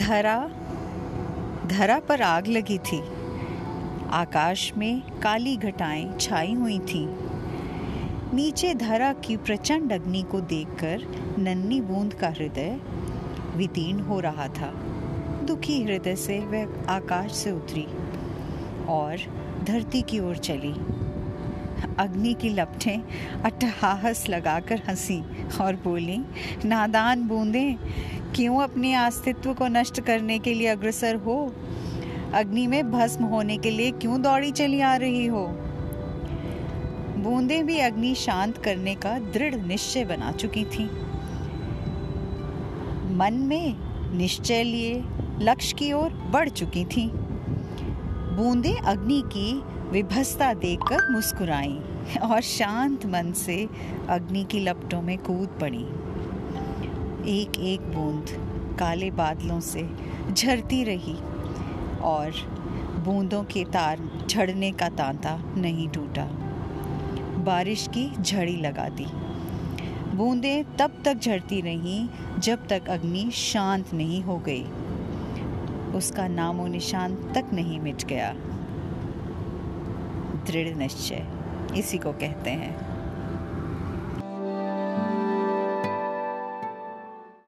धरा धरा पर आग लगी थी। आकाश में काली घटाएँ छाई हुई थीं। नीचे धरा की प्रचंड अग्नि को देखकर नन्ही बूंद का हृदय विदीर्ण हो रहा था। दुखी हृदय से वह आकाश से उतरी और धरती की ओर चली। अग्नि की लपटें अट्टहास लगाकर हँसी और बोली, नादान बूंदे क्यों अपने अस्तित्व को नष्ट करने के लिए अग्रसर हो? अग्नि में भस्म होने के लिए क्यों दौड़ी चली आ रही हो? बूंदे भी अग्नि शांत करने का दृढ़ निश्चय बना चुकी थी। मन में निश्चय लिए लक्ष्य की ओर बढ़ चुकी थी। बूंदे अग्नि की विभस्ता देखकर मुस्कुराई और शांत मन से अग्नि की लपटों में कूद पड़ी। एक एक बूंद काले बादलों से झरती रही और बूंदों के तार झड़ने का तांता नहीं टूटा। बारिश की झड़ी लगा दी। बूंदें तब तक झड़ती रहीं जब तक अग्नि शांत नहीं हो गई। उसका नामो निशान तक नहीं मिट गया। दृढ़ निश्चय। इसी को कहते हैं।